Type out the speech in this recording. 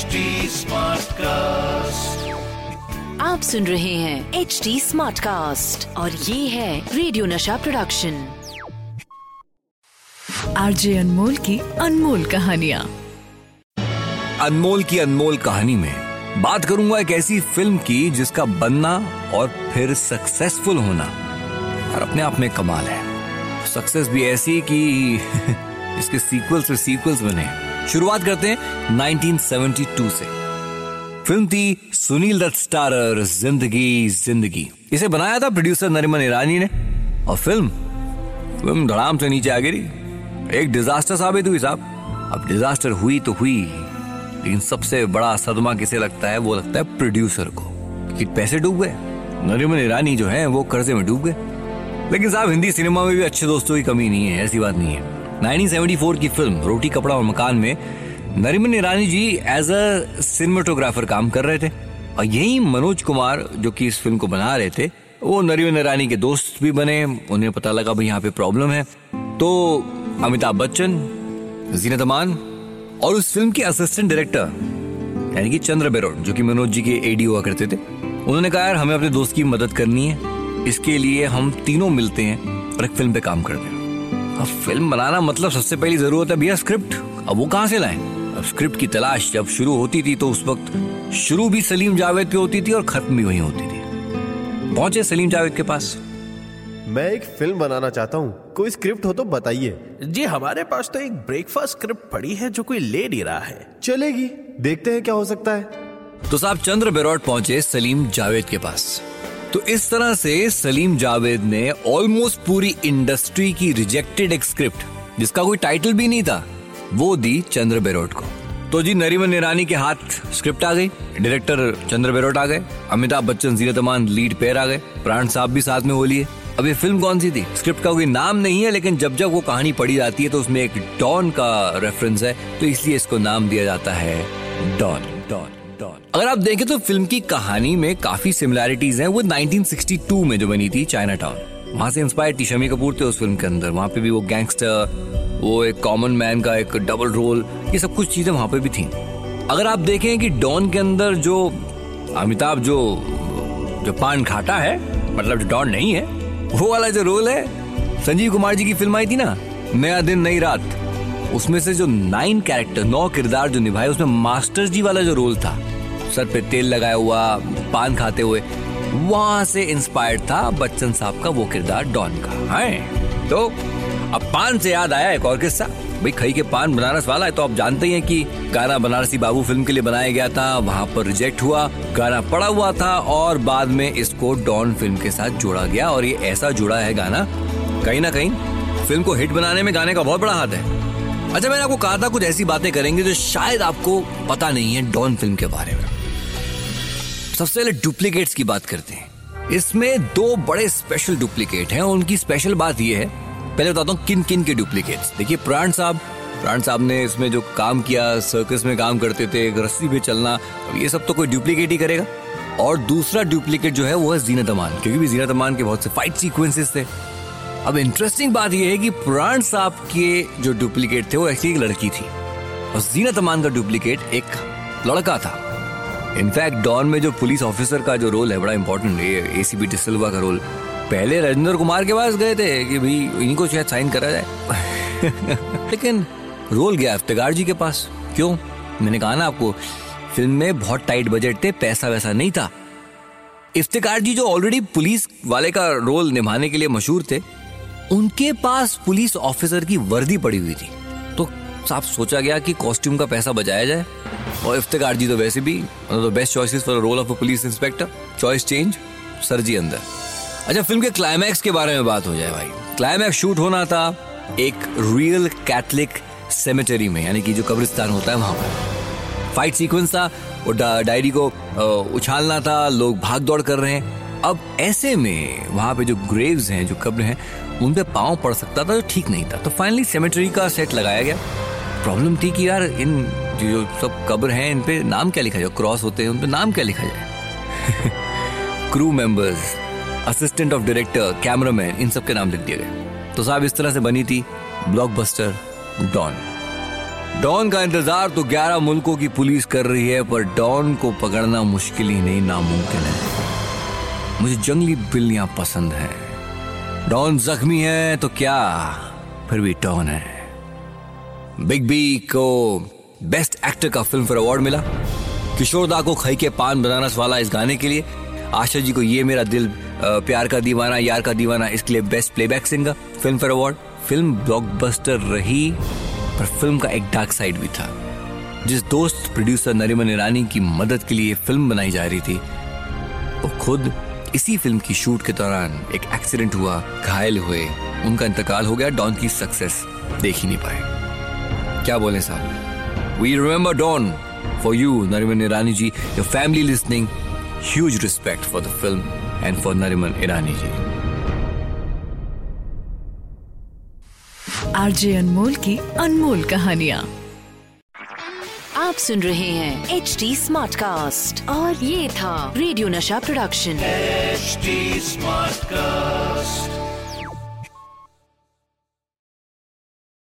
HD cast आप सुन रहे हैं एच डी स्मार्ट कास्ट और ये है रेडियो नशा प्रोडक्शन आरजे अनमोल की अनमोल कहानिया। अनमोल की अनमोल कहानी में बात करूँगा एक ऐसी फ़िल्म की जिसका बनना और फिर सक्सेसफुल होना और अपने आप में कमाल है। सक्सेस भी ऐसी कि इसके सीक्वल्स सीक्वल्स बने। शुरुआत करते हैं 1972 से। फ़िल्म थी सुनील दत्त स्टारर, ज़िंदगी ज़िंदगी। इसे बनाया था प्रोड्यूसर नरिमन ईरानी ने, और फ़िल्म फ़िल्म धड़ाम से नीचे आ गिरी एक डिजास्टर साबित हुई साहब। अब डिजास्टर हुई तो हुई, लेकिन सबसे बड़ा सदमा किसे लगता है, वो लगता है प्रोड्यूसर को। कि पैसे डूब गए। नरिमन ईरानी जो है, वो कर्जे में डूब गए। लेकिन साहब, हिंदी सिनेमा में भी अच्छे दोस्तों की कमी नहीं है, ऐसी बात नहीं है। 1974 की फ़िल्म, रोटी, कपड़ा और मकान में Nariman Irani ji as a cinematographer काम कर रहे थे। और यही मनोज कुमार, जो कि इस फ़िल्म को बना रहे थे, वो नरिमन ईरानी के दोस्त भी बने। उन्हें पता लगा, भाई, यहाँ पे प्रॉब्लम है। तो अमिताभ बच्चन, जीनत अमान और उस फ़िल्म के असिस्टेंट डायरेक्टर यानी कि चंद्र बेरोड, जो कि मनोज जी के एडी हुआ करते थे, उन्होंने कहा, यार, हमें अपने दोस्त की मदद करनी है। इसके लिए हम तीनों मिलते हैं और एक फ़िल्म पे काम करते हैं। अब फ़िल्म बनाना मतलब सबसे पहली ज़रूरत है भैया स्क्रिप्ट। अब वो कहाँ से लाए? अब स्क्रिप्ट की तलाश जब शुरू होती थी तो उस वक्त शुरू भी सलीम जावेद पे होती थी और खत्म भी वही होती थी। पहुँचे सलीम जावेद के पास। मैं एक फ़िल्म बनाना चाहता हूँ। कोई स्क्रिप्ट हो तो बताइए। जी हमारे पास तो एक ब्रेकफास्ट स्क्रिप्ट पड़ी है जो कोई ले नहीं रहा है। चलेगी। देखते हैं क्या हो सकता है। तो साहब चंद्र बेरोड पहुँचे सलीम जावेद के पास। तो इस तरह से सलीम जावेद ने ऑलमोस्ट पूरी इंडस्ट्री की रिजेक्टेड एक स्क्रिप्ट जिसका कोई टाइटल भी नहीं था, वो दी चंद्र बेरोट को। तो जी, नरीमन ईरानी के हाथ स्क्रिप्ट आ गई डायरेक्टर चंद्र बेरोट आ गए, अमिताभ बच्चन जीनत अमान लीड पेयर आ गए, प्राण साहब भी साथ में हो लिए। अब ये फ़िल्म कौन सी थी? स्क्रिप्ट का कोई नाम नहीं है, लेकिन जब जब वो कहानी पढ़ी जाती है तो उसमें एक डॉन का रेफरेंस है तो इसलिए इसको नाम दिया जाता है डॉन डॉन डॉन अगर आप देखें तो फ़िल्म की कहानी में काफ़ी सिमिलैरिटीज हैं। वो 1962 में जो बनी थी चाइना टाउन वहाँ से इंस्पायर थी शमी कपूर थे उस फ़िल्म के अंदर। वहाँ पे भी वो गैंगस्टर वो एक कॉमन मैन का एक डबल रोल ये सब कुछ चीज़ें वहाँ पे भी थी। अगर आप देखें कि डॉन के अंदर जो अमिताभ जो जो पान खाता है मतलब जो डॉन नहीं है, वो वाला जो रोल है, संजीव कुमार जी की फ़िल्म आई थी ना, नया दिन, नई रात, उसमें से जो नाइन कैरेक्टर नौ किरदार जो निभाए, उसमें मास्टर जी वाला जो रोल था सर पे तेल लगाया हुआ, पान खाते हुए। वहाँ से इंस्पायर्ड था बच्चन साहब का वो किरदार डॉन का। है? तो अब पान से याद आया एक और किस्सा। भाई खई के पान बनारस वाला है तो आप जानते ही हैं कि गाना बनारसी बाबू फ़िल्म के लिए बनाया गया था, वहाँ पर रिजेक्ट हुआ, गाना पड़ा हुआ था और बाद में इसको डॉन फ़िल्म के साथ जोड़ा गया और ये ऐसा जुड़ा है गाना, कहीं ना कहीं फ़िल्म को हिट बनाने में गाने का बहुत बड़ा हाथ है। अच्छा मैंने आपको कहा था कुछ ऐसी बातें करेंगे जो शायद आपको पता नहीं है डॉन फ़िल्म के बारे में। सबसे पहले डुप्लीकेट्स की बात करते हैं। इसमें दो बड़े स्पेशल डुप्लीकेट हैं उनकी स्पेशल बात यह है। पहले बताता हूँ किन किन के डुप्लीकेट्स देखिए, प्राण साहब। प्राण साहब ने इसमें जो काम किया सर्कस में काम करते थे रस्सी पे चलना ये सब तो कोई डुप्लीकेट ही करेगा। और दूसरा डुप्लीकेट जो है, वो है जीनत अमान। क्योंकि भी जीनत अमान के बहुत से फाइट सीक्वेंसेस थे। अब इंटरेस्टिंग बात यह है कि प्राण साहब के जो डुप्लीकेट थे, वो एक्चुअली एक लड़की थी। और जीनत अमान का डुप्लीकेट एक लड़का था। इनफैक्ट डॉन में जो पुलिस ऑफिसर का जो रोल है, बड़ा इंपॉर्टेंट है, ये एसीपी डिसल्वा का रोल पहले राजेंद्र कुमार के पास गए थे कि भाई, इनको शायद साइन करा जाए। लेकिन रोल गया इफ्तिकार जी के पास। क्यों? मैंने कहा ना आपको फ़िल्म में बहुत टाइट बजट थे, पैसा वैसा नहीं था। इफ्तार जी जो ऑलरेडी पुलिस वाले का रोल निभाने के लिए मशहूर थे, उनके पास पुलिस ऑफिसर की वर्दी पड़ी हुई थी। तो साफ़ सोचा गया कि कॉस्ट्यूम का पैसा बचाया जाए। और इफ्तार जी तो वैसे भी best choices for role of a police inspector choice change sir जी अंदर। अच्छा फ़िल्म के क्लाइमैक्स के बारे में बात हो जाए भाई। क्लाइमैक्स शूट होना था एक रियल कैथलिक सेमेटरी में, यानी कि जो कब्रिस्तान होता है वहाँ पर। फाइट सीक्वेंस था और डायरी को उछालना था, लोग भाग दौड़ कर रहे हैं। अब ऐसे में वहाँ पे जो ग्रेव्स हैं, जो कब्र हैं, उन पे पाँव पड़ सकता था जो ठीक नहीं था। तो फाइनली सेमेटरी का सेट लगाया गया। प्रॉब्लम थी कि यार इन जो सब कब्र हैं इन पे नाम क्या लिखा जाए? क्रॉस होते हैं उन पे नाम क्या लिखा जाए? Crew members assistant of director cameraman इन सब के नाम लिख दिए गए। तो साहब, इस तरह से बनी थी ब्लॉकबस्टर डॉन डॉन का इंतज़ार तो 11 मुल्कों की पुलिस कर रही है, पर डॉन को पकड़ना मुश्किल ही नहीं, नामुमकिन है। मुझे जंगली बिल्लियाँ पसंद हैं। डॉन जख्मी है तो क्या? फिर भी डॉन है। बिग बी को बेस्ट एक्टर का फ़िल्म फेयर अवार्ड मिला। किशोर दा को खई के पान बनारस वाला इस गाने के लिए। आशा जी को ये मेरा दिल प्यार का दीवाना, यार का दीवाना, इसके लिए best playback singer Filmfare award film blockbuster रही, पर फ़िल्म का एक डार्क साइड भी था। जिस दोस्त प्रोड्यूसर नरिमन ईरानी की मदद के लिए फ़िल्म बनाई जा रही थी, वो खुद इसी फ़िल्म की शूट के दौरान एक एक्सीडेंट हुआ, घायल हुए। उनका इंतकाल हो गया डॉन की सक्सेस देख ही नहीं पाए। क्या बोले साहब? We remember Don for you Nariman Irani ji your family listening huge respect for the film and for Nariman Irani ji RJ Anmol की अनमोल कहानियाँ। आप सुन रहे हैं एच डी स्मार्ट कास्ट और ये था रेडियो नशा प्रोडक्शन HD Smartcast.